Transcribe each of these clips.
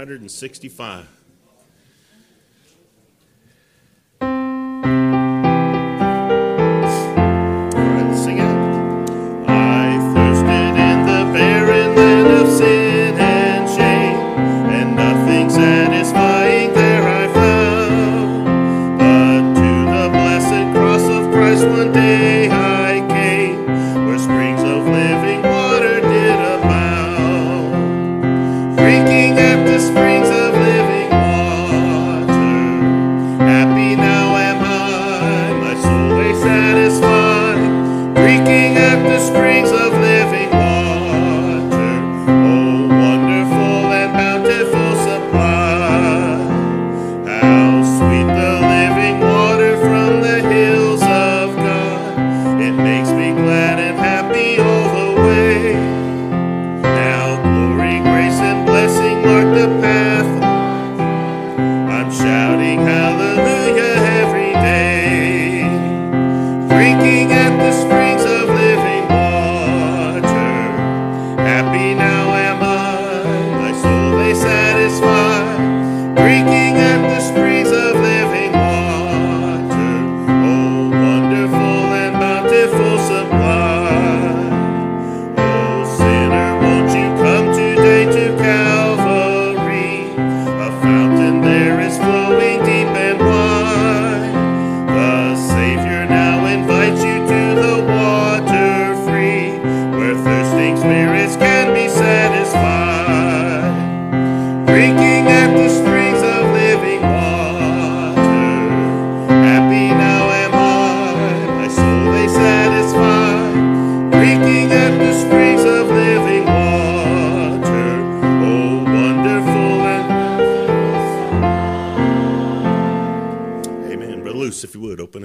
165.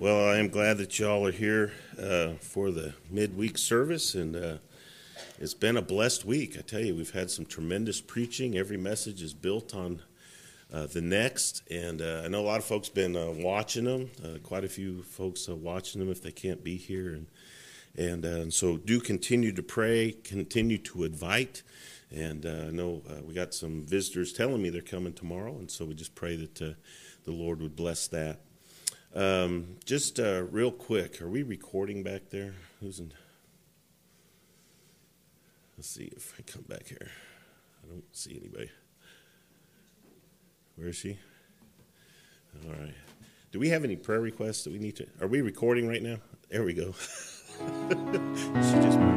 Well, I am glad that y'all are here uh, for the midweek service, and uh, it's been a blessed week. I tell you, we've had some tremendous preaching. Every message is built on uh, the next, and uh, I know a lot of folks been uh, watching them. Uh, quite a few folks are watching them if they can't be here, and and, and so do continue to pray, continue to invite. And I know we got some visitors telling me they're coming tomorrow, and so we just pray that the Lord would bless that. Um, just uh, real quick, are we recording back there? Who's in? Let's see if I come back here. I don't see anybody. Where is she? All right. Do we have any prayer requests that we need to? Are we recording right now? There we go. she just.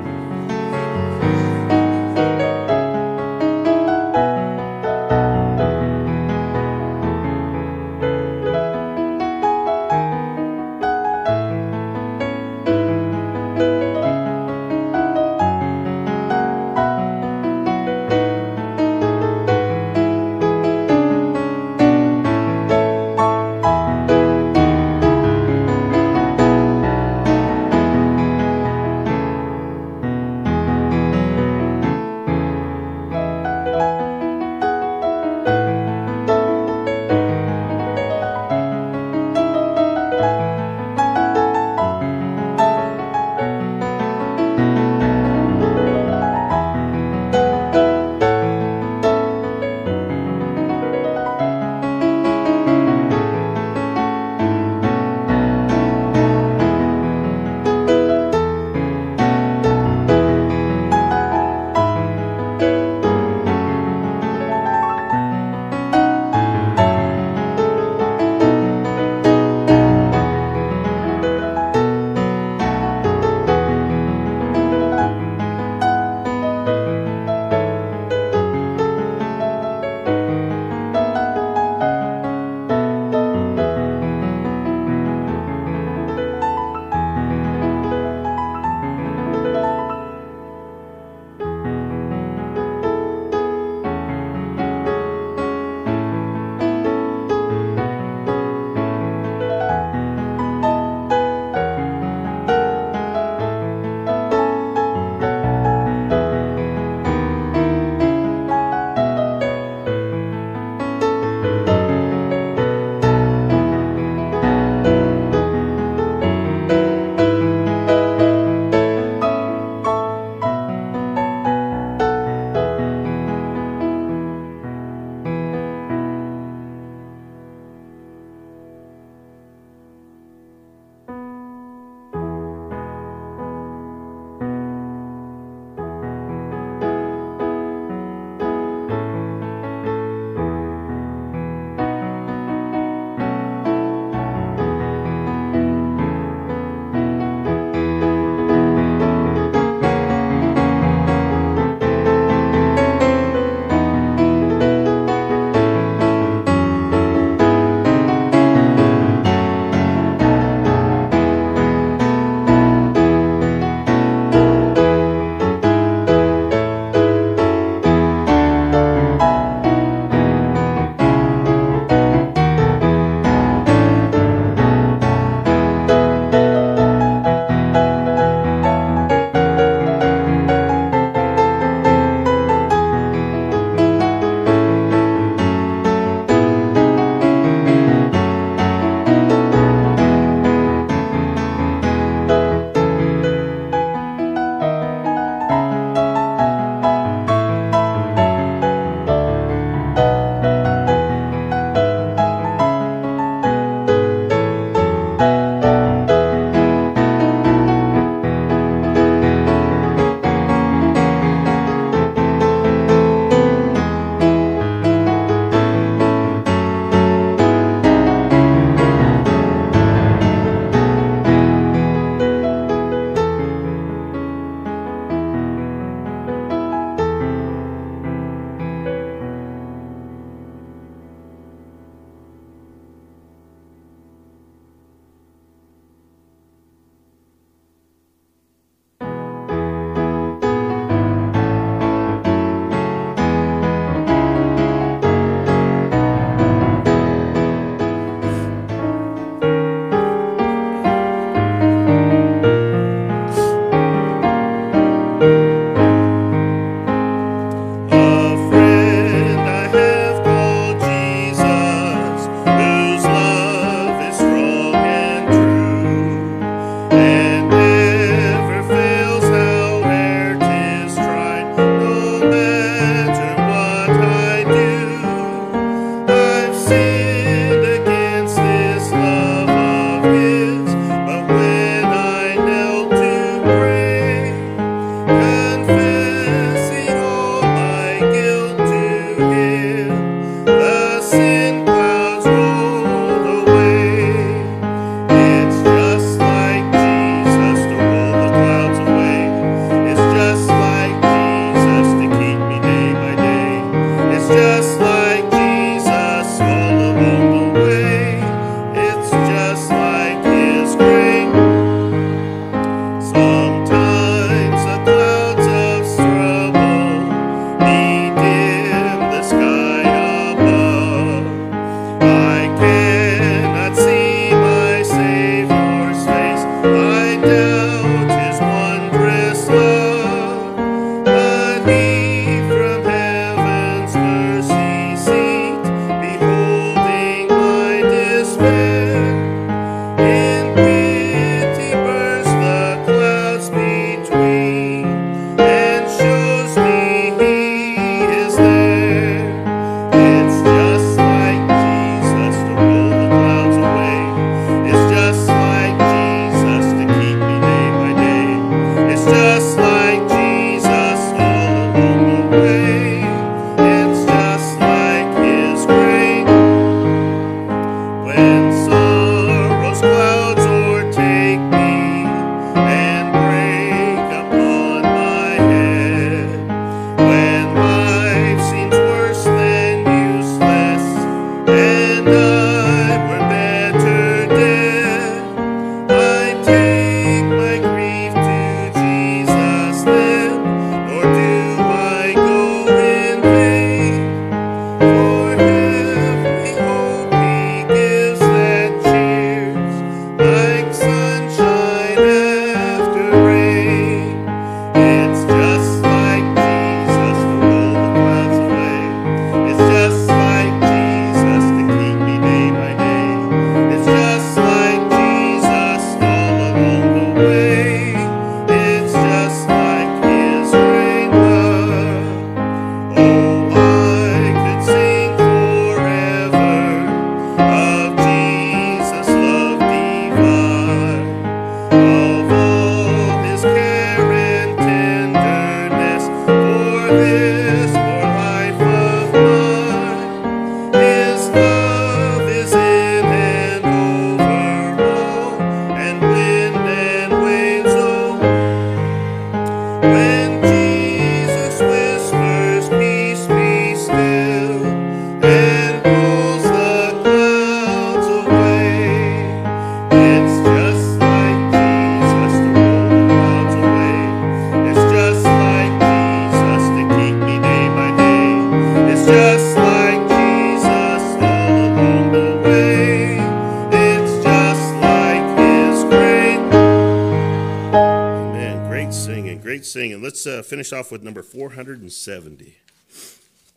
Let's uh, finish off with number 470.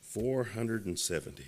470.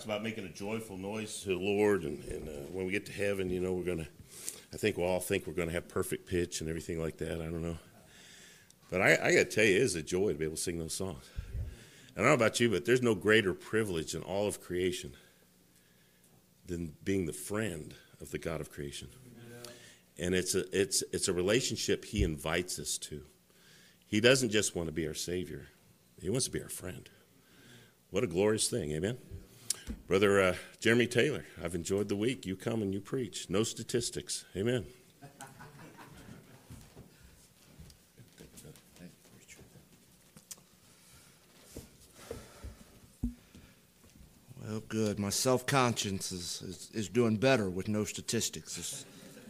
Talks about making a joyful noise to the Lord, and, and uh, when we get to heaven, you know, we're gonna. I think we'll all think we're gonna have perfect pitch and everything like that. I don't know, but I, I got to tell you, it is a joy to be able to sing those songs. I don't know about you, but there's no greater privilege in all of creation than being the friend of the God of creation. And it's a it's it's a relationship He invites us to. He doesn't just want to be our Savior; He wants to be our friend. What a glorious thing, Amen. Brother uh, Jeremy Taylor, I've enjoyed the week. You come and you preach. No statistics. Amen. Well, good. My self conscience is, is, is, doing better with no statistics this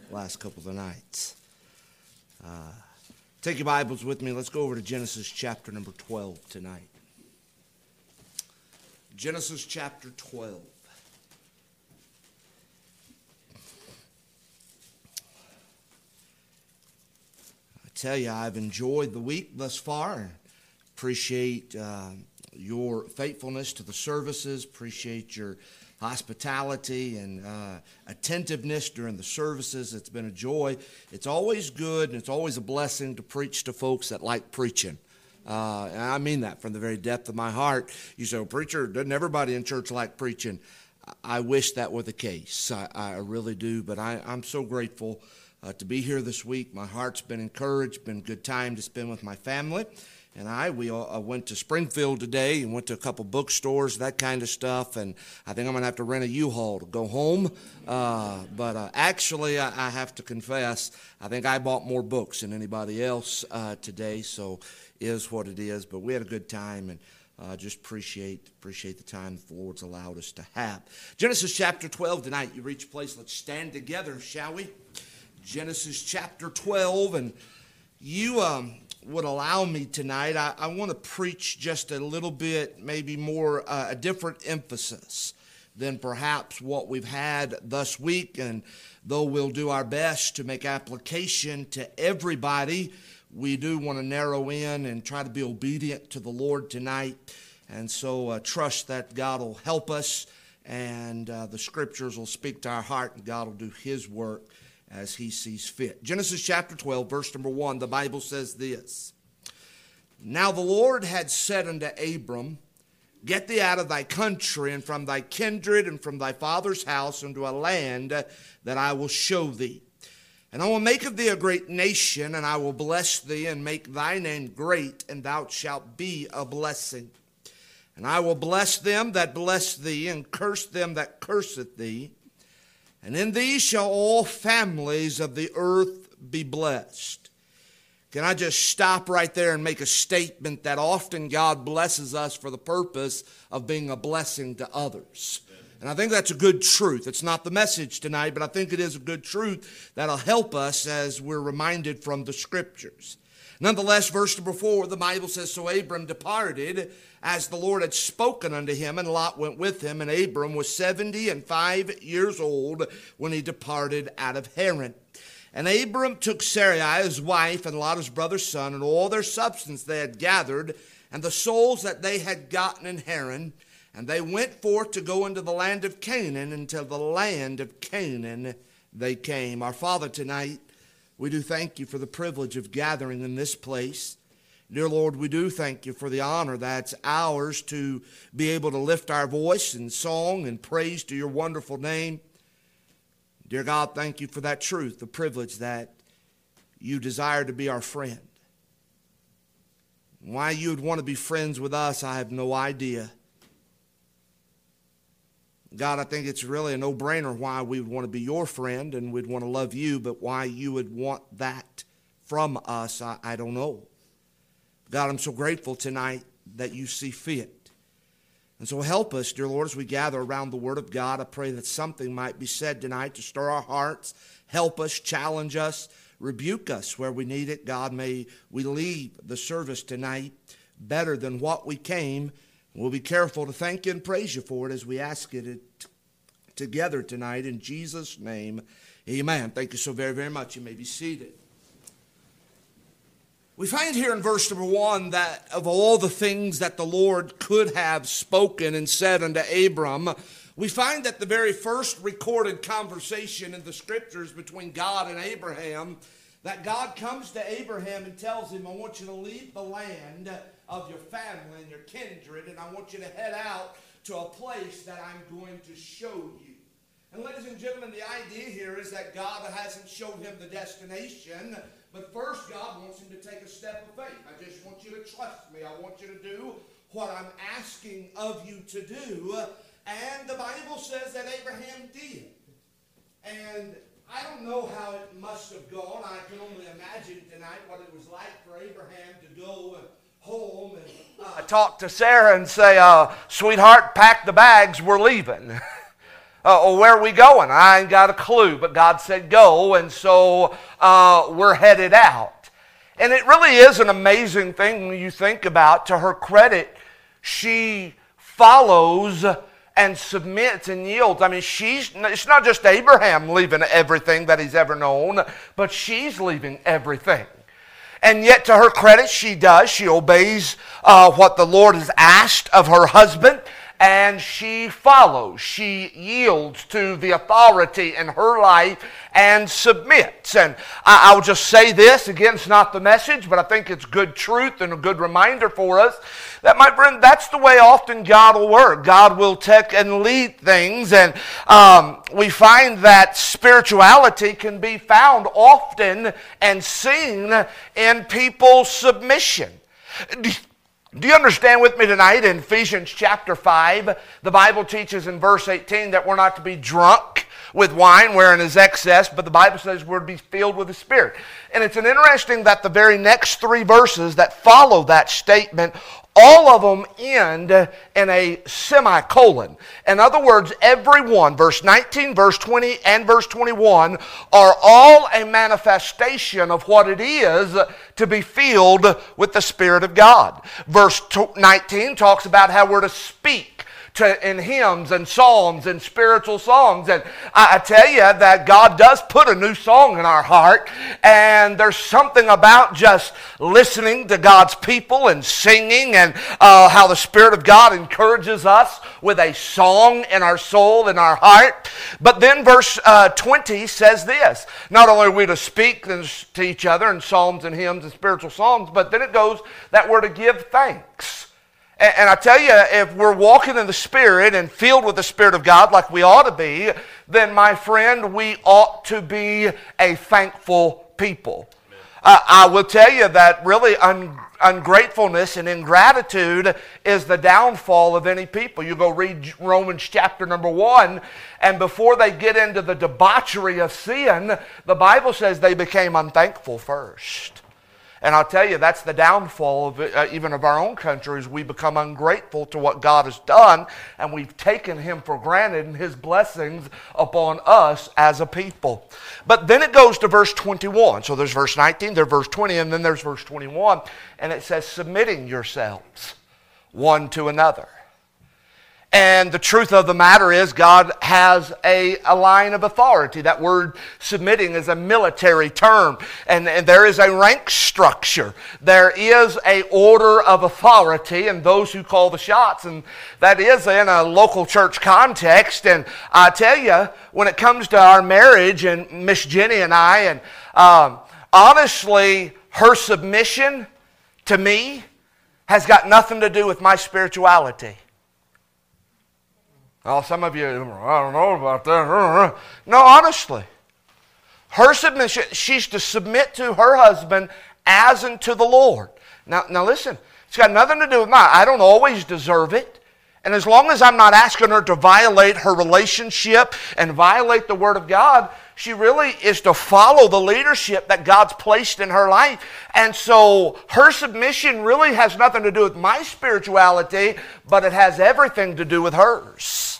last couple of nights. Uh, take your Bibles with me. Let's go over to Genesis chapter number 12 tonight. Genesis chapter 12. I tell you, I've enjoyed the week thus far. Appreciate uh, your faithfulness to the services, appreciate your hospitality and uh, attentiveness during the services. It's been a joy. It's always good and it's always a blessing to preach to folks that like preaching. Uh, I mean that from the very depth of my heart. You say, well, preacher, doesn't everybody in church like preaching? I wish that were the case. I, I really do. But I, I'm so grateful uh, to be here this week. My heart's been encouraged, been a good time to spend with my family. And I, we all, uh, went to Springfield today and went to a couple bookstores, that kind of stuff. And I think I'm going to have to rent a U-Haul to go home. Uh, but uh, actually, I, I, have to confess, I think I bought more books than anybody else uh, today. So is what it is. But we had a good time and uh, just appreciate appreciate the time the Lord's allowed us to have. Genesis chapter 12 tonight. You reach a place. Let's stand together, shall we? Genesis chapter 12, and you um, would allow me tonight. I, I want to preach just a little bit, maybe more uh, a different emphasis than perhaps what we've had thus week. And though we'll do our best to make application to everybody we do want to narrow in and try to be obedient to the Lord tonight. And so uh, trust that God will help us and uh, the scriptures will speak to our heart and God will do his work as he sees fit. Genesis chapter 12, verse number 1, the Bible says this Now the Lord had said unto Abram, Get thee out of thy country and from thy kindred and from thy father's house into a land that I will show thee. And I will make of thee a great nation, and I will bless thee, and make thy name great, and thou shalt be a blessing. And I will bless them that bless thee, and curse them that curseth thee. And in thee shall all families of the earth be blessed. Can I just stop right there and make a statement that often God blesses us for the purpose of being a blessing to others? And I think that's a good truth. It's not the message tonight, but I think it is a good truth that'll help us as we're reminded from the scriptures. Nonetheless, verse number four, the Bible says, So Abram departed as the Lord had spoken unto him, and Lot went with him. And Abram was seventy and five years old when he departed out of Haran. And Abram took Sarai his wife, and Lot his brother's son, and all their substance they had gathered, and the souls that they had gotten in Haran and they went forth to go into the land of Canaan, until the land of Canaan they came. Our Father, tonight, we do thank you for the privilege of gathering in this place. Dear Lord, we do thank you for the honor that's ours to be able to lift our voice in song and praise to your wonderful name. Dear God, thank you for that truth, the privilege that you desire to be our friend. Why you would want to be friends with us, I have no idea. God, I think it's really a no brainer why we would want to be your friend and we'd want to love you, but why you would want that from us, I, I don't know. God, I'm so grateful tonight that you see fit. And so help us, dear Lord, as we gather around the Word of God. I pray that something might be said tonight to stir our hearts, help us, challenge us, rebuke us where we need it. God, may we leave the service tonight better than what we came We'll be careful to thank you and praise you for it as we ask it together tonight in Jesus' name. Amen. Thank you so very, very much. You may be seated. We find here in verse number one that of all the things that the Lord could have spoken and said unto Abram, we find that the very first recorded conversation in the scriptures between God and Abraham, that God comes to Abraham and tells him, I want you to leave the land of your family and your kindred, and I want you to head out to a place that I'm going to show you. And ladies and gentlemen, the idea here is that God hasn't showed him the destination, but first God wants him to take a step of faith. I just want you to trust me. I want you to do what I'm asking of you to do. And the Bible says that Abraham did. And I don't know how it must have gone. I can only imagine tonight what it was like for Abraham to go home and talk to Sarah and say, uh, sweetheart, pack the bags, we're leaving. uh, or where are we going? I ain't got a clue, but God said go, and so uh, we're headed out. And it really is an amazing thing when you think about, to her credit, she follows and submits and yields. I mean, she's it's not just Abraham leaving everything that he's ever known, but she's leaving everything. And yet, to her credit, she does. She obeys uh, what the Lord has asked of her husband. And she follows. She yields to the authority in her life and submits. And I, will just say this again, it's not the message, but I think it's good truth and a good reminder for us that, my friend, that's the way often God will work. God will take and lead things, and um, we find that spirituality can be found often and seen in people's submission. Do you understand with me tonight in Ephesians chapter 5? The Bible teaches in verse 18 that we're not to be drunk with wine wherein is excess, but the Bible says we're to be filled with the Spirit. And it's an interesting that the very next three verses that follow that statement all of them end in a semicolon. In other words, every one, verse 19, verse 20, and verse 21, are all a manifestation of what it is to be filled with the Spirit of God. Verse 19 talks about how we're to speak to, in hymns and psalms and spiritual songs. And I, I, tell you that God does put a new song in our heart. And there's something about just listening to God's people and singing and uh, how the Spirit of God encourages us with a song in our soul, in our heart. But then verse uh, 20 says this Not only are we to speak to each other in psalms and hymns and spiritual songs, but then it goes that we're to give thanks. And, I tell you, if we're walking in the Spirit and filled with the Spirit of God like we ought to be, then my friend, we ought to be a thankful people. Uh, I will tell you that really un- ungratefulness and ingratitude is the downfall of any people. You go read Romans chapter number one, and before they get into the debauchery of sin, the Bible says they became unthankful first. And I'll tell you, that's the downfall of uh, even of our own countries. We become ungrateful to what God has done, and we've taken Him for granted and His blessings upon us as a people. But then it goes to verse 21. So there's verse 19, there's verse 20, and then there's verse 21, and it says, submitting yourselves one to another. And the truth of the matter is, God has a, a line of authority. That word submitting is a military term, and, and there is a rank structure. There is a order of authority, and those who call the shots, and that is in a local church context. And I tell you, when it comes to our marriage, and Miss Jenny and I, and um, honestly, her submission to me has got nothing to do with my spirituality. Oh, some of you, I don't know about that. No, honestly. Her submission, she's to submit to her husband as unto the Lord. Now, now listen, it's got nothing to do with mine. I don't always deserve it. And as long as I'm not asking her to violate her relationship and violate the Word of God, she really is to follow the leadership that God's placed in her life. And so her submission really has nothing to do with my spirituality, but it has everything to do with hers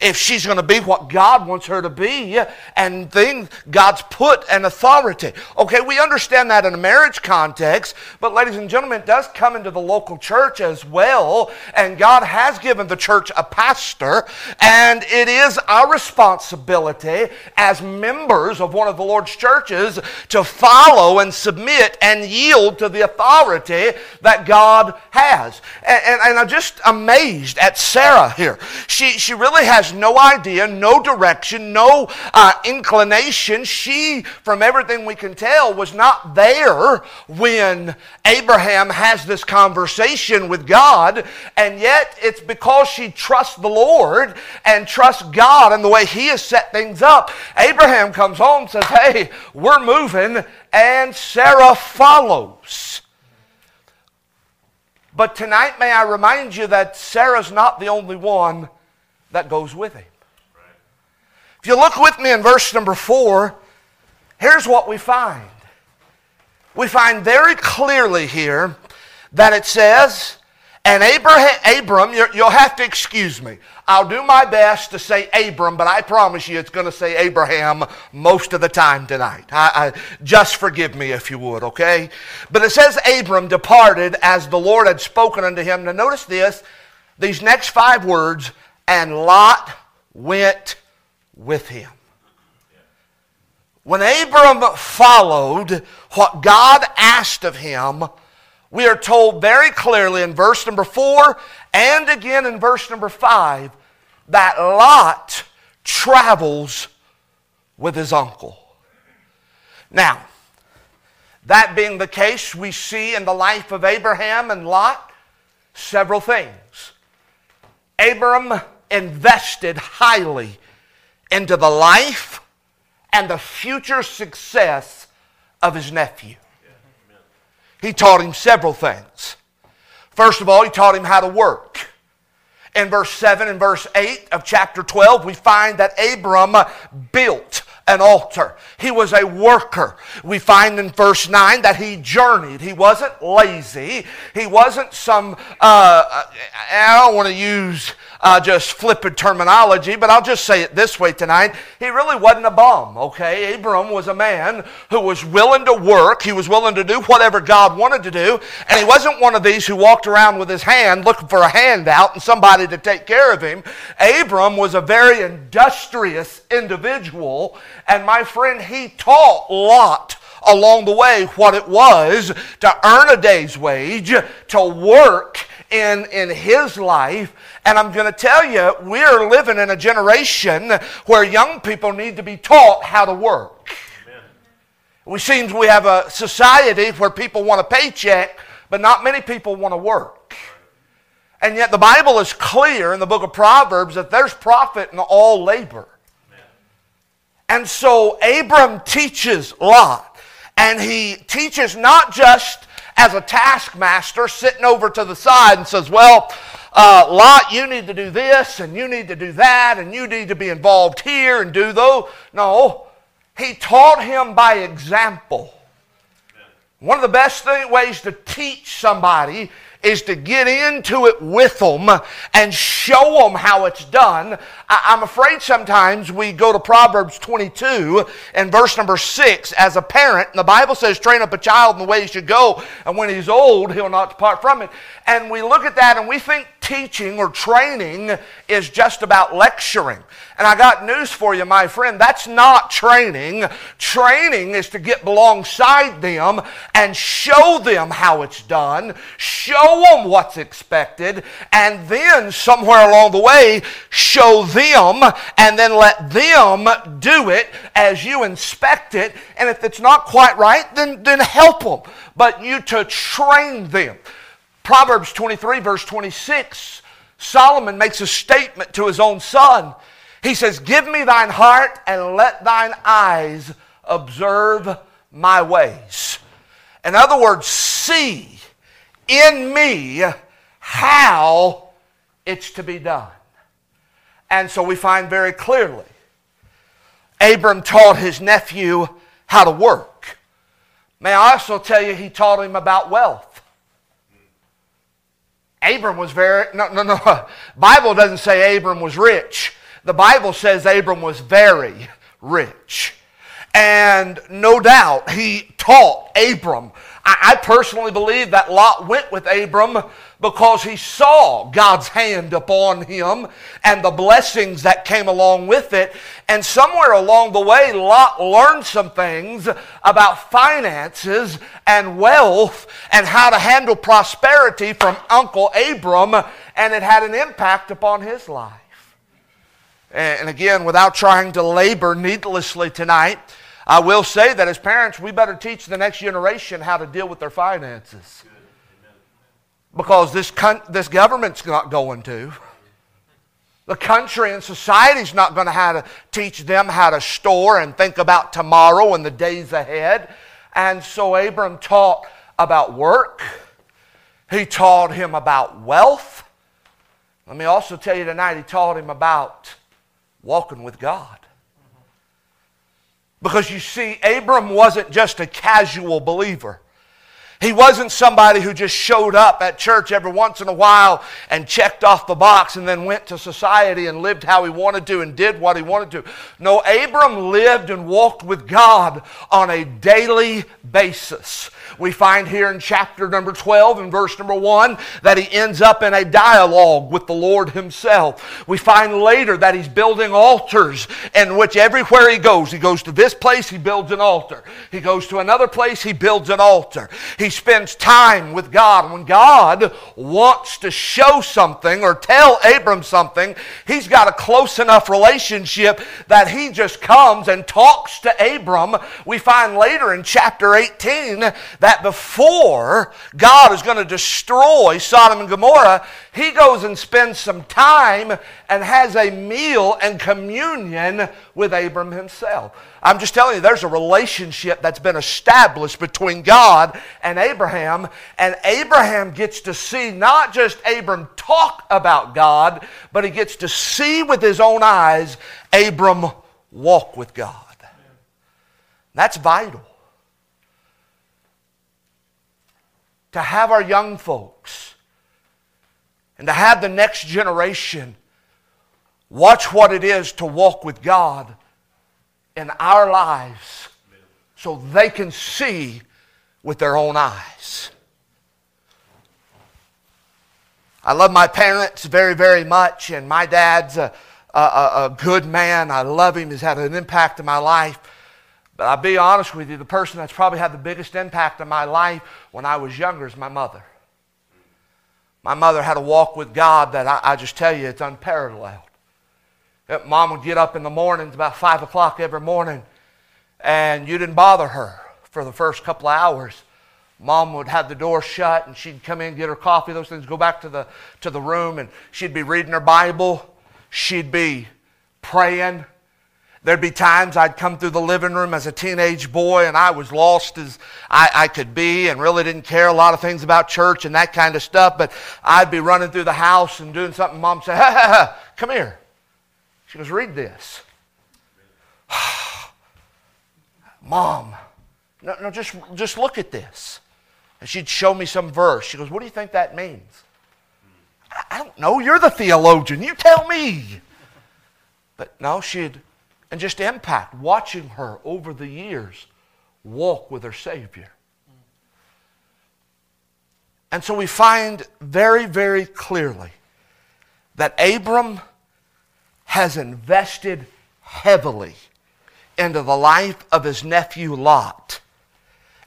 if she's going to be what God wants her to be, and then God's put an authority. Okay, we understand that in a marriage context, but ladies and gentlemen, it does come into the local church as well, and God has given the church a pastor, and it is our responsibility as members of one of the Lord's churches to follow and submit and yield to the authority that God has. And, and, and I'm just amazed at Sarah here. She, she really has no idea, no direction, no uh, inclination. She, from everything we can tell, was not there when Abraham has this conversation with God. And yet, it's because she trusts the Lord and trusts God and the way He has set things up. Abraham comes home says, Hey, we're moving. And Sarah follows. But tonight, may I remind you that Sarah's not the only one that goes with him. If you look with me in verse number four, here's what we find. We find very clearly here that it says, and Abraham, Abram, you'll have to excuse me. I'll do my best to say Abram, but I promise you it's going to say Abraham most of the time tonight. I, I, just forgive me if you would, okay? But it says Abram departed as the Lord had spoken unto him. Now notice this, these next five words, and Lot went with him. When Abram followed what God asked of him, we are told very clearly in verse number four and again in verse number five that Lot travels with his uncle. Now, that being the case, we see in the life of Abraham and Lot several things. Abram invested highly into the life and the future success of his nephew. He taught him several things. First of all, he taught him how to work. In verse 7 and verse 8 of chapter 12, we find that Abram built an altar. He was a worker. We find in verse 9 that he journeyed. He wasn't lazy. He wasn't some, uh, I don't want to use uh, just flippant terminology, but I'll just say it this way tonight. He really wasn't a bum, okay? Abram was a man who was willing to work. He was willing to do whatever God wanted to do. And he wasn't one of these who walked around with his hand looking for a handout and somebody to take care of him. Abram was a very industrious individual. And my friend, he taught Lot along the way what it was to earn a day's wage, to work in, in his life. And I'm going to tell you, we're living in a generation where young people need to be taught how to work. Amen. We seem we have a society where people want a paycheck, but not many people want to work. And yet the Bible is clear in the book of Proverbs that there's profit in all labor. And so Abram teaches Lot, and he teaches not just as a taskmaster sitting over to the side and says, Well, uh, Lot, you need to do this and you need to do that and you need to be involved here and do those. No, he taught him by example. One of the best ways to teach somebody is to get into it with them and show them how it's done. I, am afraid sometimes we go to Proverbs 22 and verse number 6 as a parent, and the Bible says, train up a child in the way he should go, and when he's old, he'll not depart from it. And we look at that and we think teaching or training is just about lecturing. And I got news for you, my friend. That's not training. Training is to get alongside them and show them how it's done, show them what's expected, and then somewhere along the way, show them and then let them do it as you inspect it. And if it's not quite right, then, then help them. But you to train them. Proverbs 23, verse 26, Solomon makes a statement to his own son. He says, Give me thine heart and let thine eyes observe my ways. In other words, see in me how it's to be done. And so we find very clearly Abram taught his nephew how to work. May I also tell you, he taught him about wealth. Abram was very, no, no, no. Bible doesn't say Abram was rich. The Bible says Abram was very rich. And no doubt he taught Abram. I, I personally believe that Lot went with Abram because he saw God's hand upon him and the blessings that came along with it. And somewhere along the way, Lot learned some things about finances and wealth and how to handle prosperity from Uncle Abram, and it had an impact upon his life. And again, without trying to labor needlessly tonight, I will say that as parents, we better teach the next generation how to deal with their finances because this, con- this government's not going to. The country and society's not going to have to teach them how to store and think about tomorrow and the days ahead. And so Abram taught about work. He taught him about wealth. Let me also tell you tonight, he taught him about walking with God. Because you see, Abram wasn't just a casual believer. He wasn't somebody who just showed up at church every once in a while and checked off the box and then went to society and lived how he wanted to and did what he wanted to. No, Abram lived and walked with God on a daily basis. We find here in chapter number 12 and verse number 1 that he ends up in a dialogue with the Lord himself. We find later that he's building altars in which everywhere he goes, he goes to this place, he builds an altar. He goes to another place, he builds an altar. He He spends time with God. When God wants to show something or tell Abram something, he's got a close enough relationship that he just comes and talks to Abram. We find later in chapter 18 that before God is going to destroy Sodom and Gomorrah, he goes and spends some time and has a meal and communion with Abram himself. I'm just telling you, there's a relationship that's been established between God and Abraham, and Abraham gets to see not just Abram talk about God, but he gets to see with his own eyes Abram walk with God. That's vital. To have our young folks and to have the next generation watch what it is to walk with God in our lives so they can see with their own eyes. I love my parents very, very much, and my dad's a, a, a, good man. I love him. He's had an impact in my life. But I'll be honest with you, the person that's probably had the biggest impact in my life when I was younger is my mother. My mother had a walk with God that I, I just tell you, it's unparalleled. Mom would get up in the mornings about 5 o'clock every morning, and you didn't bother her for the first couple of hours. Mom would have the door shut, and she'd come in, get her coffee, those things, go back to the, to the room, and she'd be reading her Bible. She'd be praying. There'd be times I'd come through the living room as a teenage boy and I was lost as I, I, could be and really didn't care a lot of things about church and that kind of stuff. But I'd be running through the house and doing something. Mom said, ha, ha, ha, come here. She goes, read this. Mom, no, no, just, just look at this. And she'd show me some verse. She goes, What do you think that means? I don't know. You're the theologian. You tell me. But no, she'd, and just impact, watching her over the years walk with her Savior. And so we find very, very clearly that Abram has invested heavily into the life of his nephew Lot.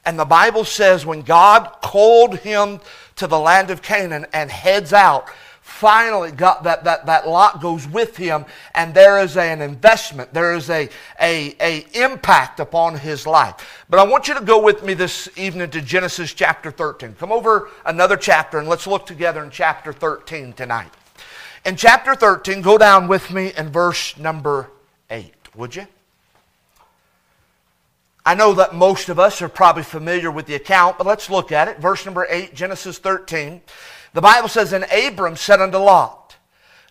And the Bible says when God called him to the land of Canaan and heads out, finally got that, that, that Lot goes with him and there is an investment there is a, a, a impact upon his life. But i want you to go with me this evening to genesis chapter 13 come over another chapter and let's look together in chapter 13 tonight in chapter 13, go down with me in verse number 8, would you? I know that most of us are probably familiar with the account, but let's look at it. Verse number 8, Genesis 13. The Bible says, And Abram said unto Lot,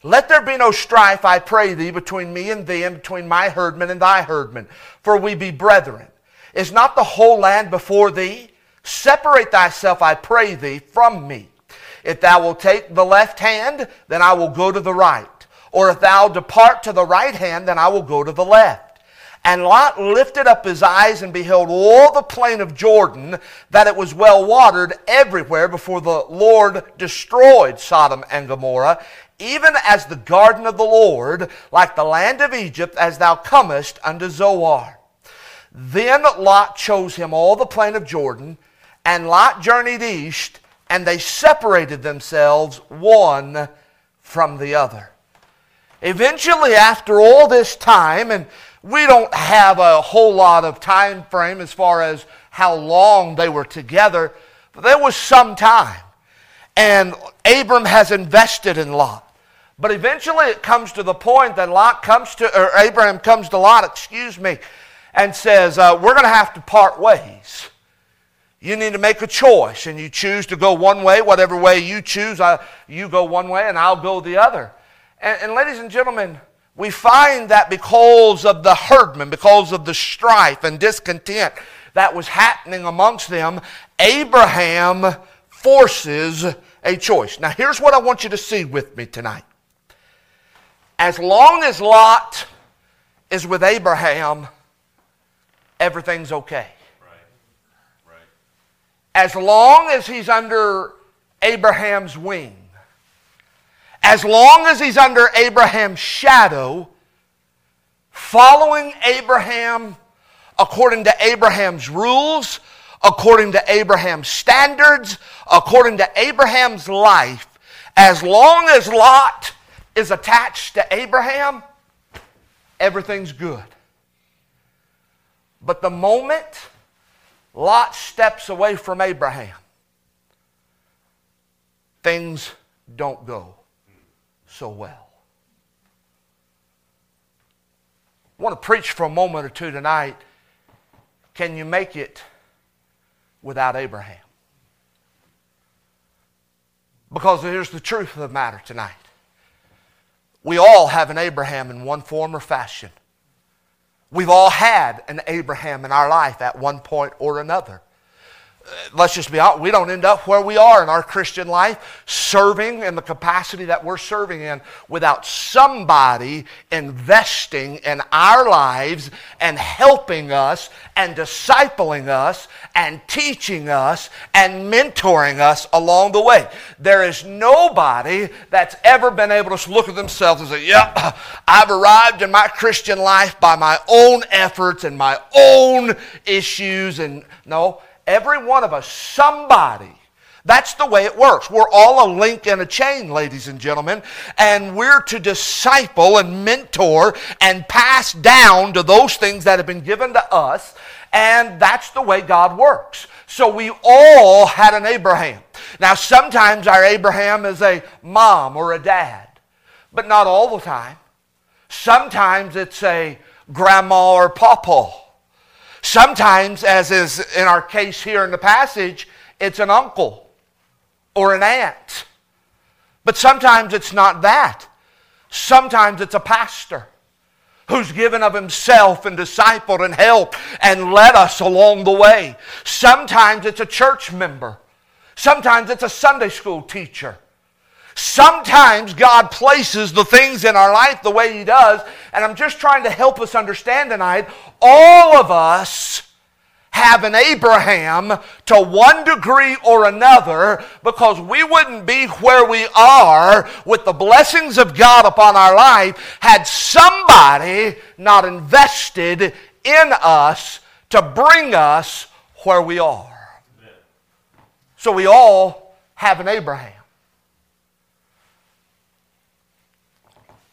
Let there be no strife, I pray thee, between me and thee, and between my herdmen and thy herdmen, for we be brethren. Is not the whole land before thee? Separate thyself, I pray thee, from me. If thou wilt take the left hand, then I will go to the right. Or if thou depart to the right hand, then I will go to the left. And Lot lifted up his eyes and beheld all the plain of Jordan, that it was well watered everywhere before the Lord destroyed Sodom and Gomorrah, even as the garden of the Lord, like the land of Egypt, as thou comest unto Zoar. Then Lot chose him all the plain of Jordan, and Lot journeyed east and they separated themselves one from the other. Eventually, after all this time, and we don't have a whole lot of time frame as far as how long they were together, but there was some time. And Abram has invested in Lot. But eventually it comes to the point that Lot comes to, or Abraham comes to Lot, excuse me, and says, uh, We're going to have to part ways. You need to make a choice, and you choose to go one way, whatever way you choose. I, you go one way, and I'll go the other. And, and ladies and gentlemen, we find that because of the herdmen, because of the strife and discontent that was happening amongst them, Abraham forces a choice. Now, here's what I want you to see with me tonight. As long as Lot is with Abraham, everything's okay as long as he's under Abraham's wing, as long as he's under Abraham's shadow, following Abraham according to Abraham's rules, according to Abraham's standards, according to Abraham's life, as long as Lot is attached to Abraham, everything's good. But the moment Lot steps away from Abraham, things don't go so well. I want to preach for a moment or two tonight. Can you make it without Abraham? Because here's the truth of the matter tonight. We all have an Abraham in one form or fashion. We've all had an Abraham in our life at one point or another Uh, let's just be honest, we don't end up where we are in our Christian life, serving in the capacity that we're serving in without somebody investing in our lives and helping us and discipling us and teaching us and mentoring us along the way. There is nobody that's ever been able to look at themselves and say, Yep, I've arrived in my Christian life by my own efforts and my own issues. And no, Every one of us, somebody. That's the way it works. We're all a link in a chain, ladies and gentlemen, and we're to disciple and mentor and pass down to those things that have been given to us, and that's the way God works. So we all had an Abraham. Now, sometimes our Abraham is a mom or a dad, but not all the time. Sometimes it's a grandma or papa. Sometimes, as is in our case here in the passage, it's an uncle or an aunt. But sometimes it's not that. Sometimes it's a pastor who's given of himself and discipled and helped and led us along the way. Sometimes it's a church member. Sometimes it's a Sunday school teacher. Sometimes God places the things in our life the way He does, and I'm just trying to help us understand tonight all of us have an Abraham to one degree or another because we wouldn't be where we are with the blessings of God upon our life had somebody not invested in us to bring us where we are. So we all have an Abraham.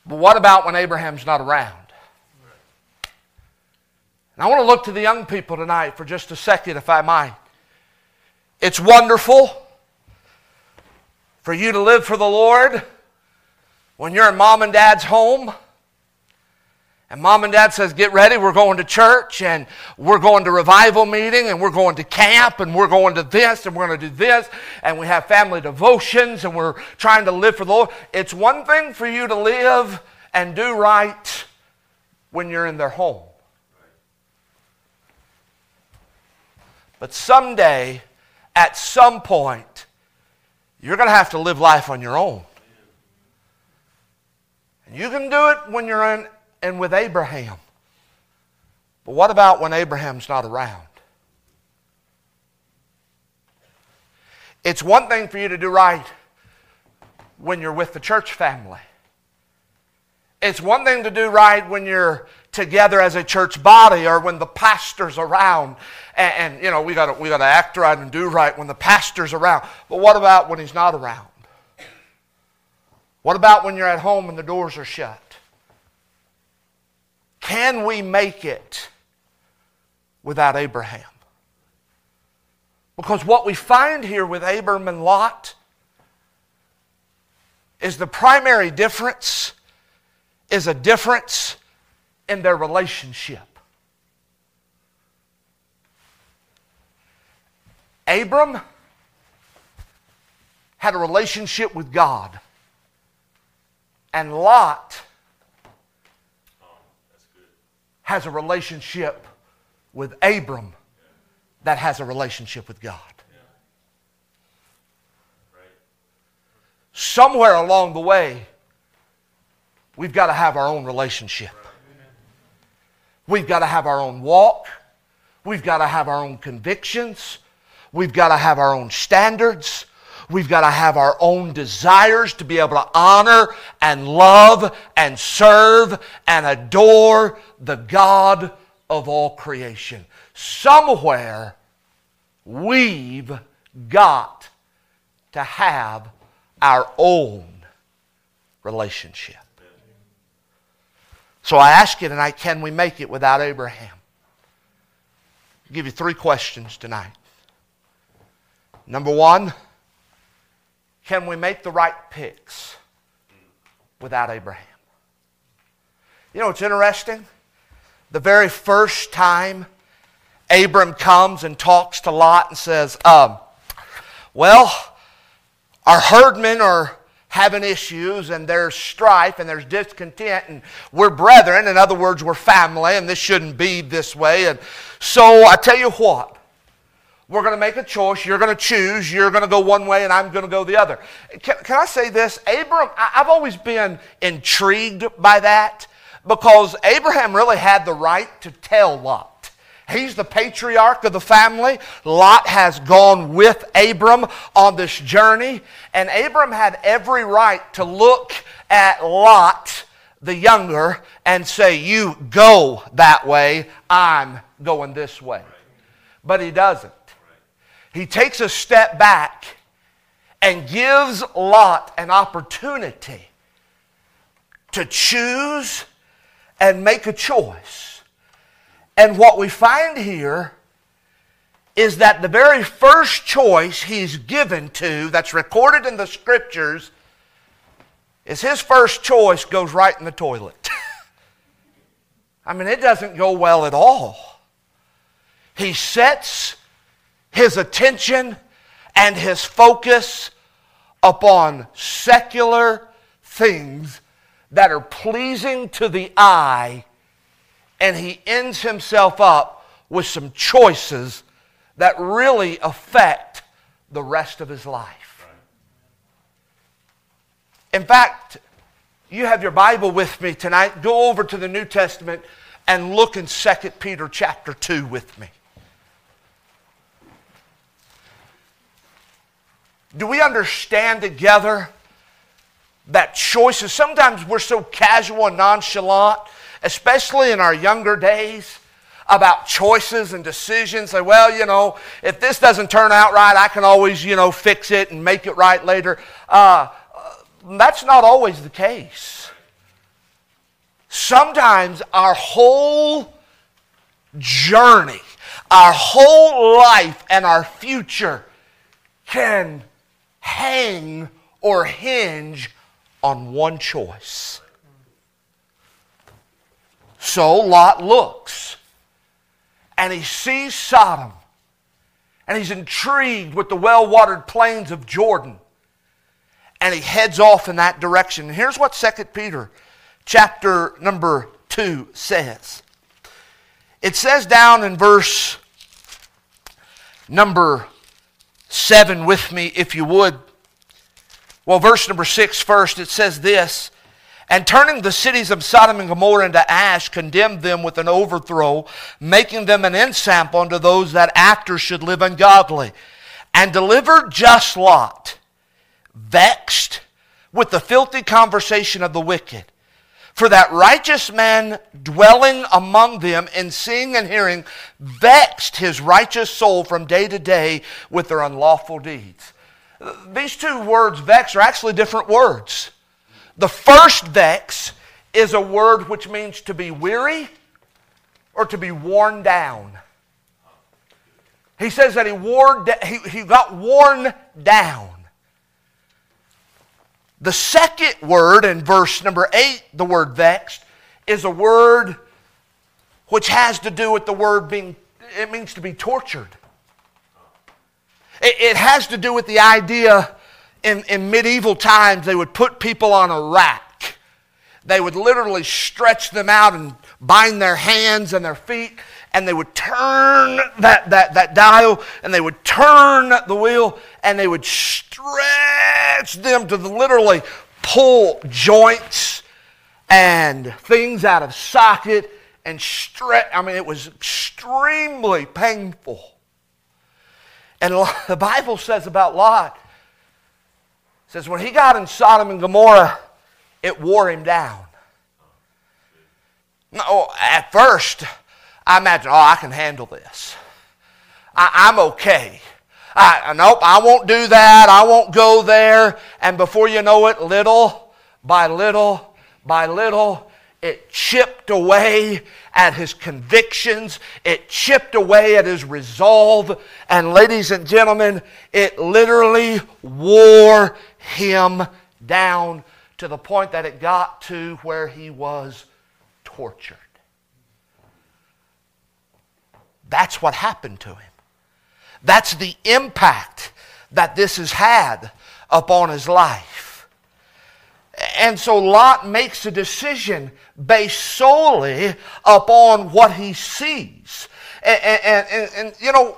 But what about when Abraham's not around? And I want to look to the young people tonight for just a second, if I might. It's wonderful for you to live for the Lord when you're in mom and dad's home and mom and dad says, Get ready, we're going to church and we're going to revival meeting and we're going to camp and we're going to this and we're going to do this and we have family devotions and we're trying to live for the Lord. It's one thing for you to live and do right when you're in their home. But someday, at some point, you're going to have to live life on your own. And you can do it when you're in and with Abraham. But what about when Abraham's not around? It's one thing for you to do right when you're with the church family. It's one thing to do right when you're together as a church body or when the pastor's around. And, and you know, we got we to act right and do right when the pastor's around. But what about when he's not around? What about when you're at home and the doors are shut? Can we make it without Abraham? Because what we find here with Abram and Lot is the primary difference is a difference in their relationship. Abram had a relationship with God, and Lot has a relationship with Abram that has a relationship with God. Somewhere along the way, we've got to have our own relationship. We've got to have our own walk. We've got to have our own convictions. We've got to have our own standards. We've got to have our own desires to be able to honor and love and serve and adore the God of all creation. Somewhere we've got to have our own relationship. So I ask you tonight can we make it without Abraham? I'll give you three questions tonight. Number one, can we make the right picks without Abraham? You know what's interesting? The very first time Abram comes and talks to Lot and says, um, Well, our herdmen are having issues and there's strife and there's discontent and we're brethren. In other words, we're family and this shouldn't be this way. And so I tell you what, we're going to make a choice. You're going to choose. You're going to go one way and I'm going to go the other. Can, can I say this? Abram, I've always been intrigued by that because Abraham really had the right to tell Lot. He's the patriarch of the family. Lot has gone with Abram on this journey. And Abram had every right to look at Lot, the younger, and say, You go that way, I'm going this way. But he doesn't. He takes a step back and gives Lot an opportunity to choose and make a choice. And what we find here is that the very first choice he's given to, that's recorded in the scriptures, is his first choice goes right in the toilet. I mean, it doesn't go well at all. He sets his attention and his focus upon secular things that are pleasing to the eye and he ends himself up with some choices that really affect the rest of his life. In fact, you have your Bible with me tonight. Go over to the New Testament and look in 2 Peter chapter 2 with me. Do we understand together that choices, sometimes we're so casual and nonchalant especially in our younger days, about choices and decisions. Say, well, you know, if this doesn't turn out right, I can always, you know, fix it and make it right later. Uh, that's not always the case. Sometimes our whole journey, our whole life, and our future can hang or hinge on one choice. So Lot looks and he sees Sodom and he's intrigued with the well watered plains of Jordan and he heads off in that direction. And here's what 2 Peter chapter number 2 says. It says down in verse number 7 with me, if you would. Well, verse number 6 first, it says this and turning the cities of Sodom and Gomorrah into ash, condemned them with an overthrow, making them an ensample unto those that after should live ungodly, and delivered just Lot, vexed with the filthy conversation of the wicked. For that righteous man dwelling among them and seeing and hearing vexed his righteous soul from day to day with their unlawful deeds. These two words, vex, are actually different words. The first vex is a word which means to be weary or to be worn down. He says that he, wore, he, he got worn down. The second word in verse number 8, the word vexed, is a word which has to do with the word being, it means to be tortured. It, it has to do with the idea in, in medieval times, they would put people on a rack. They would literally stretch them out and bind their hands and their feet, and they would turn that, that, that dial, and they would turn the wheel, and they would stretch them to literally pull joints and things out of socket and stretch. I mean, it was extremely painful. And the Bible says about Lot says when he got in Sodom and Gomorrah, it wore him down. No, at first, I imagine, oh, I can handle this. I, am okay. I, nope, I won't do that. I won't go there. And before you know it, little by little by little, it chipped away at his convictions. It chipped away at his resolve. And, ladies and gentlemen, it literally wore him down to the point that it got to where he was tortured. That's what happened to him. That's the impact that this has had upon his life. And so Lot makes a decision based solely upon what he sees. And, and, and, and you know,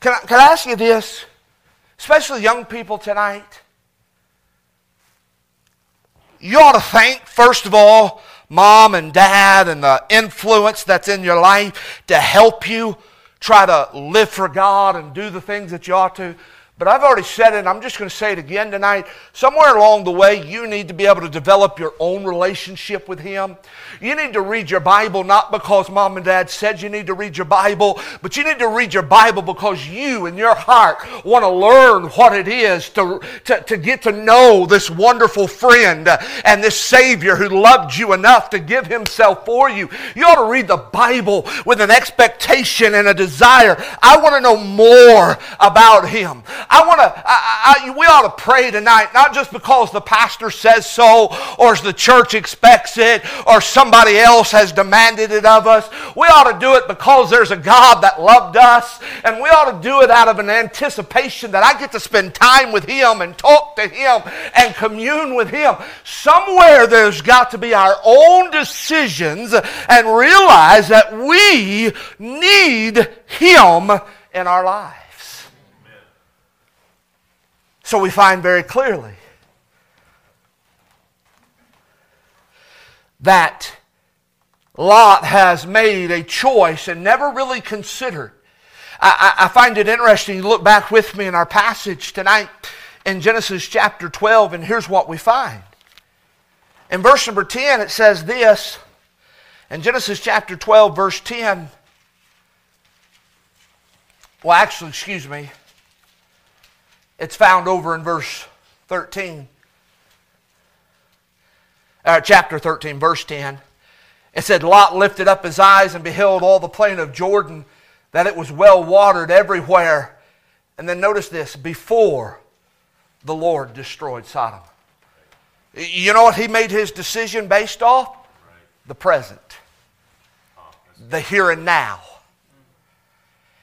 can I, can I ask you this? Especially young people tonight. You ought to thank, first of all, mom and dad and the influence that's in your life to help you try to live for God and do the things that you ought to. But I've already said it, and I'm just going to say it again tonight. Somewhere along the way, you need to be able to develop your own relationship with Him. You need to read your Bible not because mom and dad said you need to read your Bible, but you need to read your Bible because you in your heart want to learn what it is to, to, to get to know this wonderful friend uh, and this Savior who loved you enough to give Himself for you. You ought to read the Bible with an expectation and a desire. I want to know more about Him. I want to, we ought to pray tonight, not just because the pastor says so, or the church expects it, or somebody else has demanded it of us. We ought to do it because there's a God that loved us, and we ought to do it out of an anticipation that I get to spend time with Him and talk to Him and commune with Him. Somewhere there's got to be our own decisions and realize that we need Him in our lives. So we find very clearly that Lot has made a choice and never really considered. I, I, find it interesting. You look back with me in our passage tonight in Genesis chapter 12, and here's what we find. In verse number 10, it says this. In Genesis chapter 12, verse 10, well, actually, excuse me, it's found over in verse 13. Uh, chapter 13, verse 10. It said, Lot lifted up his eyes and beheld all the plain of Jordan, that it was well watered everywhere. And then notice this before the Lord destroyed Sodom. You know what he made his decision based off? The present, the here and now.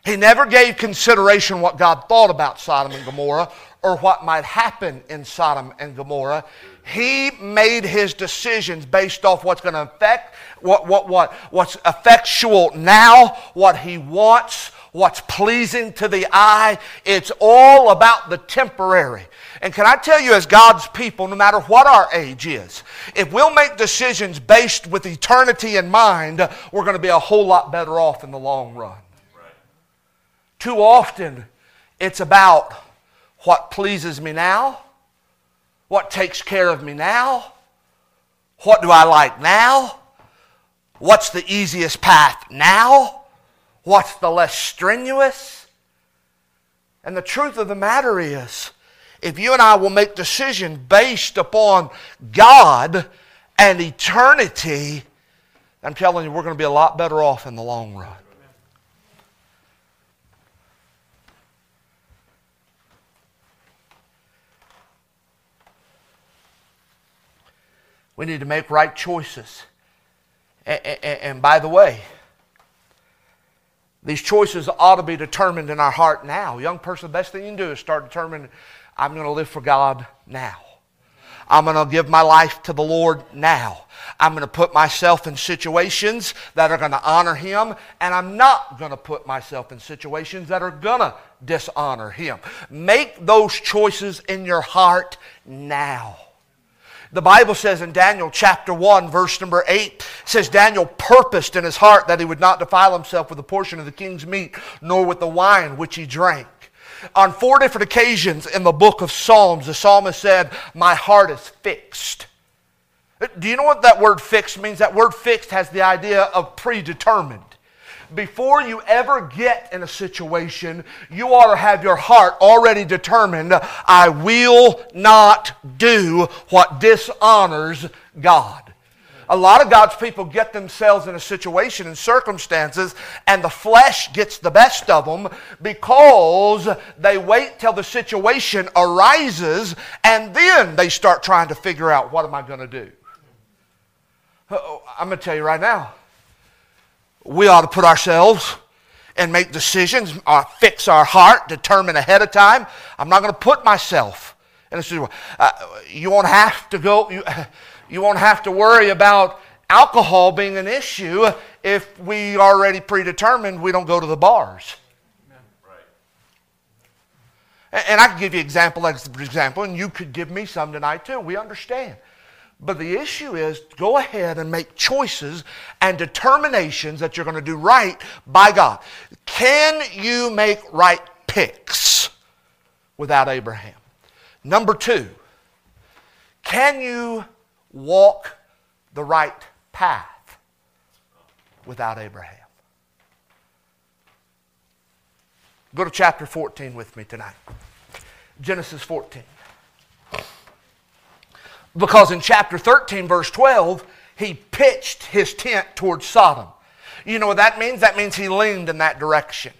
He never gave consideration what God thought about Sodom and Gomorrah or what might happen in Sodom and Gomorrah. He made his decisions based off what's going to affect, what, what, what, what's effectual now, what he wants, what's pleasing to the eye. It's all about the temporary. And can I tell you, as God's people, no matter what our age is, if we'll make decisions based with eternity in mind, we're going to be a whole lot better off in the long run. Too often, it's about what pleases me now, what takes care of me now, what do I like now, what's the easiest path now, what's the less strenuous. And the truth of the matter is, if you and I will make decisions based upon God and eternity, I'm telling you, we're going to be a lot better off in the long run. We need to make right choices. And, and, and by the way, these choices ought to be determined in our heart now. Young person, the best thing you can do is start determining I'm going to live for God now. I'm going to give my life to the Lord now. I'm going to put myself in situations that are going to honor Him, and I'm not going to put myself in situations that are going to dishonor Him. Make those choices in your heart now. The Bible says in Daniel chapter 1, verse number 8, says Daniel purposed in his heart that he would not defile himself with a portion of the king's meat, nor with the wine which he drank. On four different occasions in the book of Psalms, the psalmist said, My heart is fixed. Do you know what that word fixed means? That word fixed has the idea of predetermined. Before you ever get in a situation, you ought to have your heart already determined I will not do what dishonors God. A lot of God's people get themselves in a situation and circumstances, and the flesh gets the best of them because they wait till the situation arises and then they start trying to figure out what am I going to do. Uh, oh, I'm going to tell you right now, we ought to put ourselves and make decisions, uh, fix our heart, determine ahead of time. I'm not going to put myself in a situation. Uh, you won't have to go. You, you won't have to worry about alcohol being an issue if we already predetermined we don't go to the bars. And I can give you example after example, and you could give me some tonight too. We understand. But the issue is go ahead and make choices and determinations that you're going to do right by God. Can you make right picks without Abraham? Number two, can you walk the right path without Abraham. Go to chapter 14 with me tonight. Genesis 14. Because in chapter 13, verse 12, he pitched his tent towards Sodom. You know what that means? That means he leaned in that direction.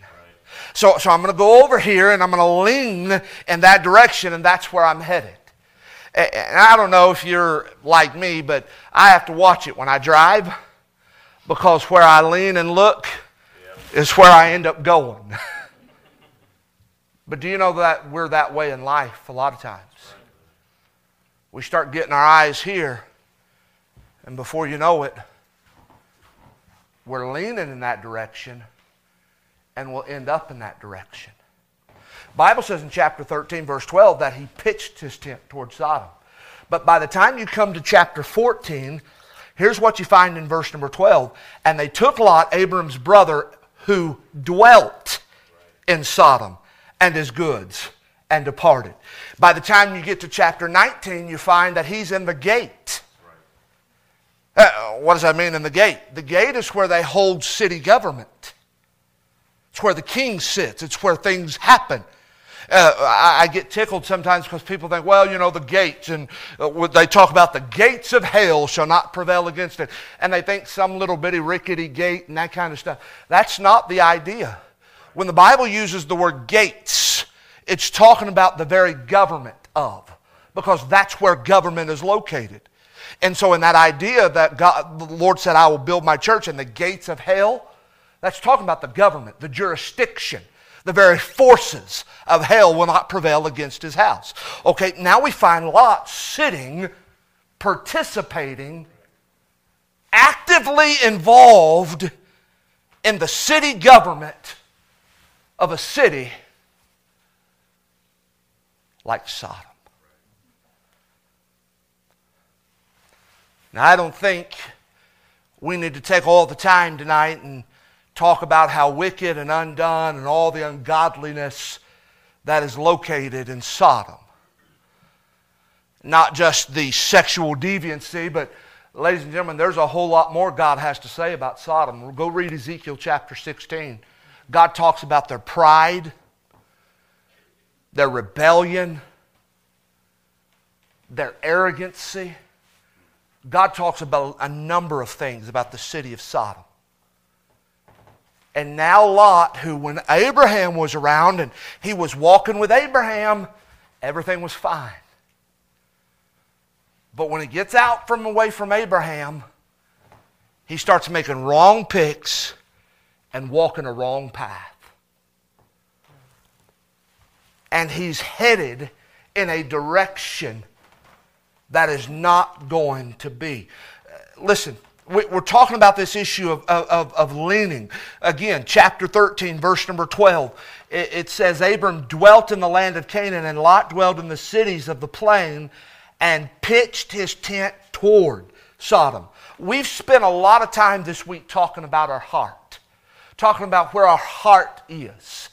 So, so I'm going to go over here and I'm going to lean in that direction, and that's where I'm headed. And I don't know if you're like me, but I have to watch it when I drive because where I lean and look is where I end up going. but do you know that we're that way in life a lot of times? We start getting our eyes here, and before you know it, we're leaning in that direction and we'll end up in that direction. Bible says in chapter 13, verse 12, that he pitched his tent towards Sodom. But by the time you come to chapter 14, here's what you find in verse number 12. And they took Lot, Abram's brother, who dwelt in Sodom, and his goods, and departed. By the time you get to chapter 19, you find that he's in the gate. Uh, what does that mean in the gate? The gate is where they hold city government. It's where the king sits. It's where things happen. Uh, I, I, get tickled sometimes because people think, well, you know, the gates, and uh, they talk about the gates of hell shall not prevail against it. And they think some little bitty rickety gate and that kind of stuff. That's not the idea. When the Bible uses the word gates, it's talking about the very government of, because that's where government is located. And so, in that idea that God, the Lord said, I will build my church, and the gates of hell, that's talking about the government, the jurisdiction the very forces of hell will not prevail against his house. Okay, now we find Lot sitting, participating, actively involved in the city government of a city like Sodom. Now, I don't think we need to take all the time tonight and talk about how wicked and undone and all the ungodliness that is located in Sodom. Not just the sexual deviancy, but ladies and gentlemen, there's a whole lot more God has to say about Sodom. Go read Ezekiel chapter 16. God talks about their pride, their rebellion, their arrogancy. God talks about a number of things about the city of Sodom. And now Lot, who when Abraham was around and he was walking with Abraham, everything was fine. But when he gets out from away from Abraham, he starts making wrong picks and walking a wrong path. And he's headed in a direction that is not going to be. Uh, listen, we're talking about this issue of, of, of leaning. Again, chapter 13, verse number 12. It, it says, Abram dwelt in the land of Canaan, and Lot dwelt in the cities of the plain and pitched his tent toward Sodom. We've spent a lot of time this week talking about our heart, talking about where our heart is.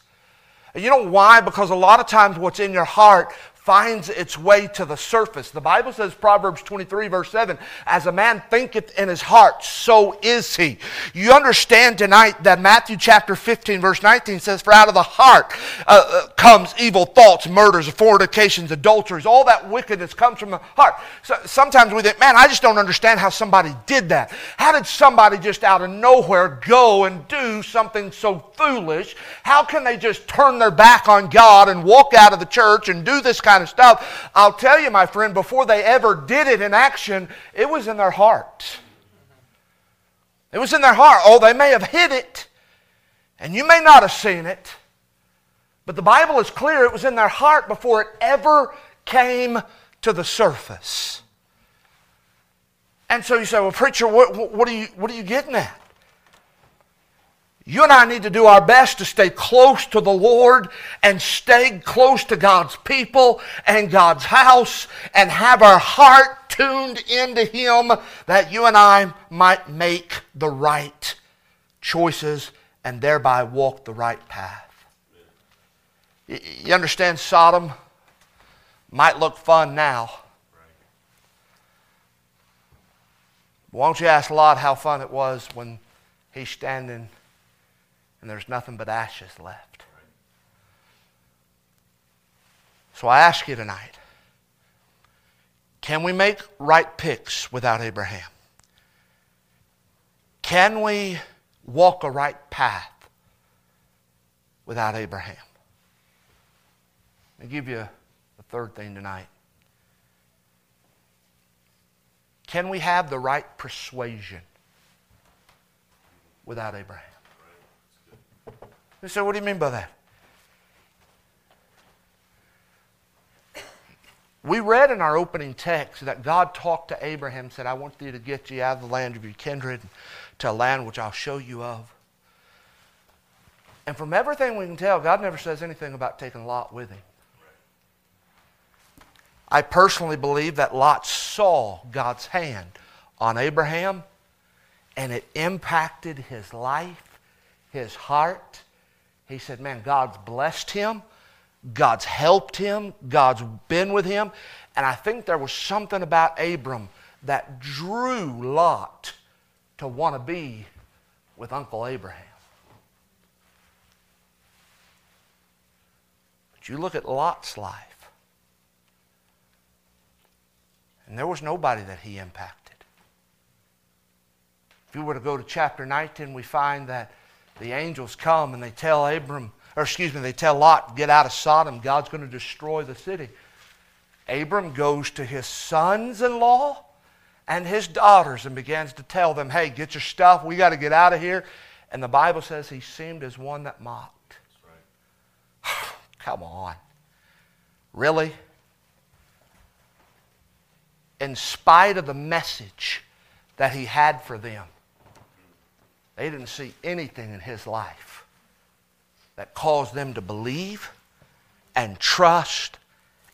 You know why? Because a lot of times what's in your heart finds its way to the surface. The Bible says, Proverbs 23, verse 7, as a man thinketh in his heart, so is he. You understand tonight that Matthew chapter 15, verse 19 says, For out of the heart uh, uh, comes evil thoughts, murders, fornications, adulteries, all that wickedness comes from the heart. So sometimes we think, man, I just don't understand how somebody did that. How did somebody just out of nowhere go and do something so foolish? How can they just turn their back on God and walk out of the church and do this kind kind of stuff. I'll tell you, my friend, before they ever did it in action, it was in their heart. It was in their heart. Oh, they may have hid it, and you may not have seen it, but the Bible is clear it was in their heart before it ever came to the surface. And so you say, well, preacher, what, what, are, you, what are you getting at? You and I need to do our best to stay close to the Lord and stay close to God's people and God's house and have our heart tuned into Him that you and I might make the right choices and thereby walk the right path. You understand, Sodom might look fun now. Why don't you ask Lot how fun it was when he's standing and there's nothing but ashes left. So I ask you tonight can we make right picks without Abraham? Can we walk a right path without Abraham? I'll give you a third thing tonight. Can we have the right persuasion without Abraham? You say, what do you mean by that? We read in our opening text that God talked to Abraham, said, I want you to get you out of the land of your kindred to a land which I'll show you of. And from everything we can tell, God never says anything about taking Lot with him. I personally believe that Lot saw God's hand on Abraham and it impacted his life, his heart, he said, Man, God's blessed him. God's helped him. God's been with him. And I think there was something about Abram that drew Lot to want to be with Uncle Abraham. But you look at Lot's life, and there was nobody that he impacted. If you were to go to chapter 19, we find that the angels come and they tell Abram, or excuse me, they tell Lot, get out of Sodom. God's going to destroy the city. Abram goes to his sons in law and his daughters and begins to tell them, hey, get your stuff. We got to get out of here. And the Bible says he seemed as one that mocked. Right. Come on. Really? In spite of the message that he had for them, they didn't see anything in his life that caused them to believe and trust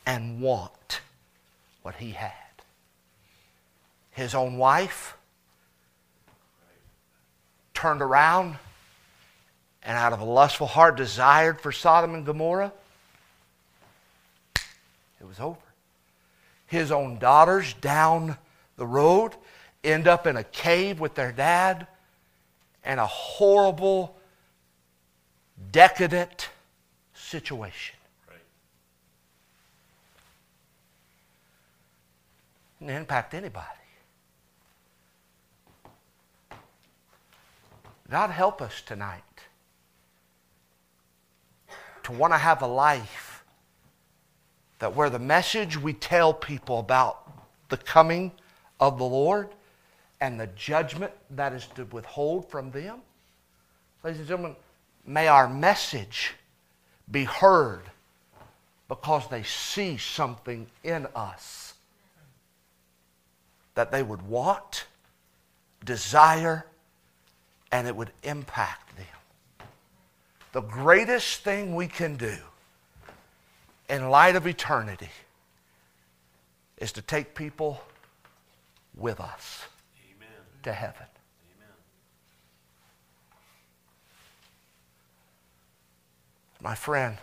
and want what he had. His own wife turned around and out of a lustful heart desired for Sodom and Gomorrah. It was over. His own daughters down the road end up in a cave with their dad and a horrible, decadent situation. Right. Didn't impact anybody. God help us tonight to want to have a life that where the message we tell people about the coming of the Lord and the judgment that is to withhold from them. Ladies and gentlemen, may our message be heard because they see something in us that they would want, desire, and it would impact them. The greatest thing we can do in light of eternity is to take people with us to heaven. Amen. My friend,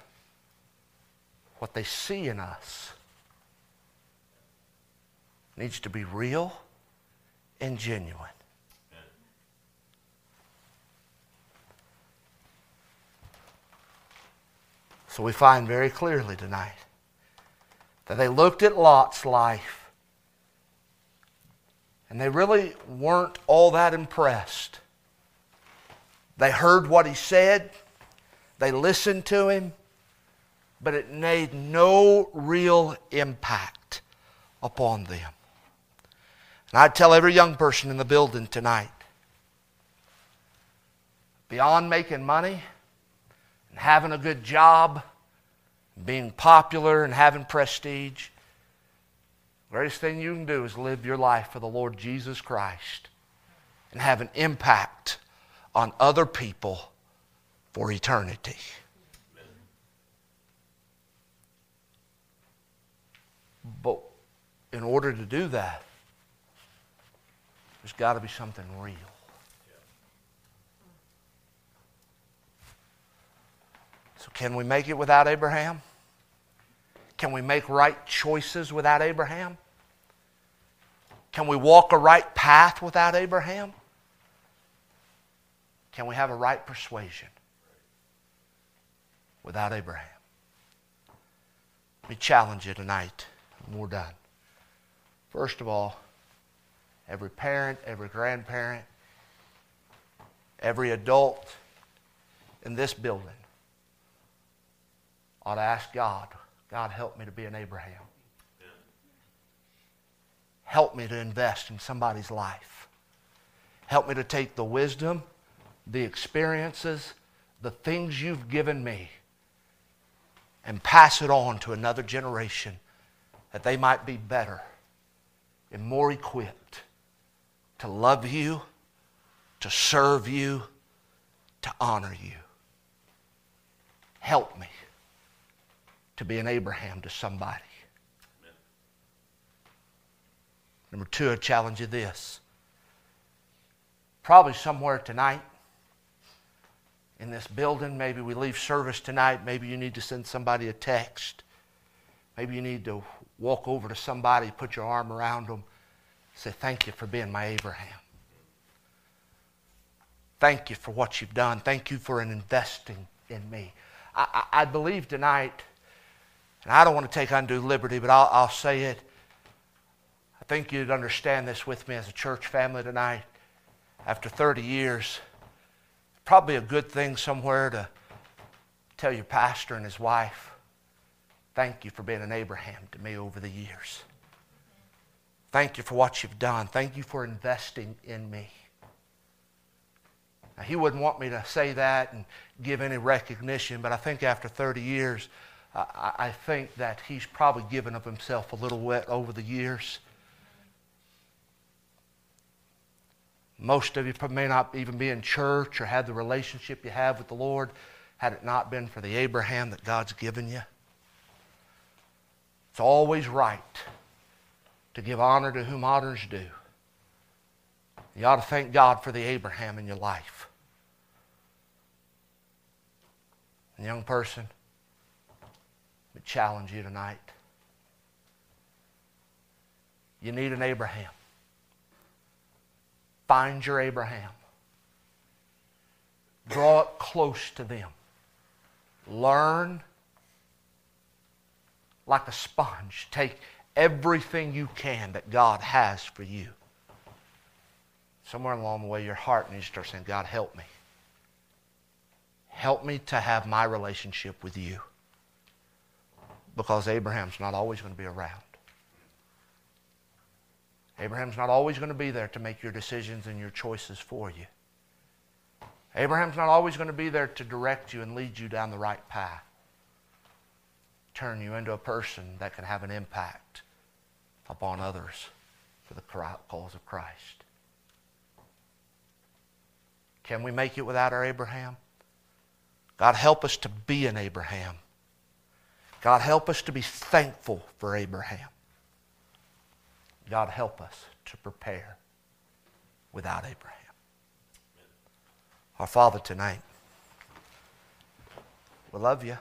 what they see in us needs to be real and genuine. So we find very clearly tonight that they looked at Lot's life and they really weren't all that impressed. They heard what he said, they listened to him, but it made no real impact upon them. And I'd tell every young person in the building tonight beyond making money and having a good job, being popular and having prestige, greatest thing you can do is live your life for the Lord Jesus Christ and have an impact on other people for eternity. But in order to do that, there's got to be something real. So, can we make it without Abraham? Can we make right choices without Abraham? Can we walk a right path without Abraham? Can we have a right persuasion without Abraham? Let me challenge you tonight, and we're done. First of all, every parent, every grandparent, every adult in this building ought to ask God, God, help me to be an Abraham. Help me to invest in somebody's life. Help me to take the wisdom, the experiences, the things you've given me, and pass it on to another generation that they might be better and more equipped to love you, to serve you, to honor you. Help me to be an Abraham to somebody. Number two, I challenge you this. Probably somewhere tonight in this building, maybe we leave service tonight, maybe you need to send somebody a text. Maybe you need to walk over to somebody, put your arm around them, say, Thank you for being my Abraham. Thank you for what you've done. Thank you for investing in me. I, I, I believe tonight, and I don't want to take undue liberty, but I'll, I'll say it. I think you'd understand this with me as a church family tonight. After 30 years, probably a good thing somewhere to tell your pastor and his wife, thank you for being an Abraham to me over the years. Thank you for what you've done. Thank you for investing in me. Now, he wouldn't want me to say that and give any recognition, but I think after 30 years, I, I think that he's probably given of himself a little wet over the years. Most of you may not even be in church or have the relationship you have with the Lord had it not been for the Abraham that God's given you. It's always right to give honor to whom honors due. You ought to thank God for the Abraham in your life. And young person, challenge you tonight. You need an Abraham. Find your Abraham. Draw it close to them. Learn like a sponge. Take everything you can that God has for you. Somewhere along the way, your heart needs to start saying, God, help me. Help me to have my relationship with you. Because Abraham's not always going to be around. Abraham's not always going to be there to make your decisions and your choices for you. Abraham's not always going to be there to direct you and lead you down the right path, turn you into a person that can have an impact upon others for the cause of Christ. Can we make it without our Abraham? God, help us to be an Abraham. God, help us to be thankful for Abraham. God, help us to prepare without Abraham. Our Father, tonight, we love you.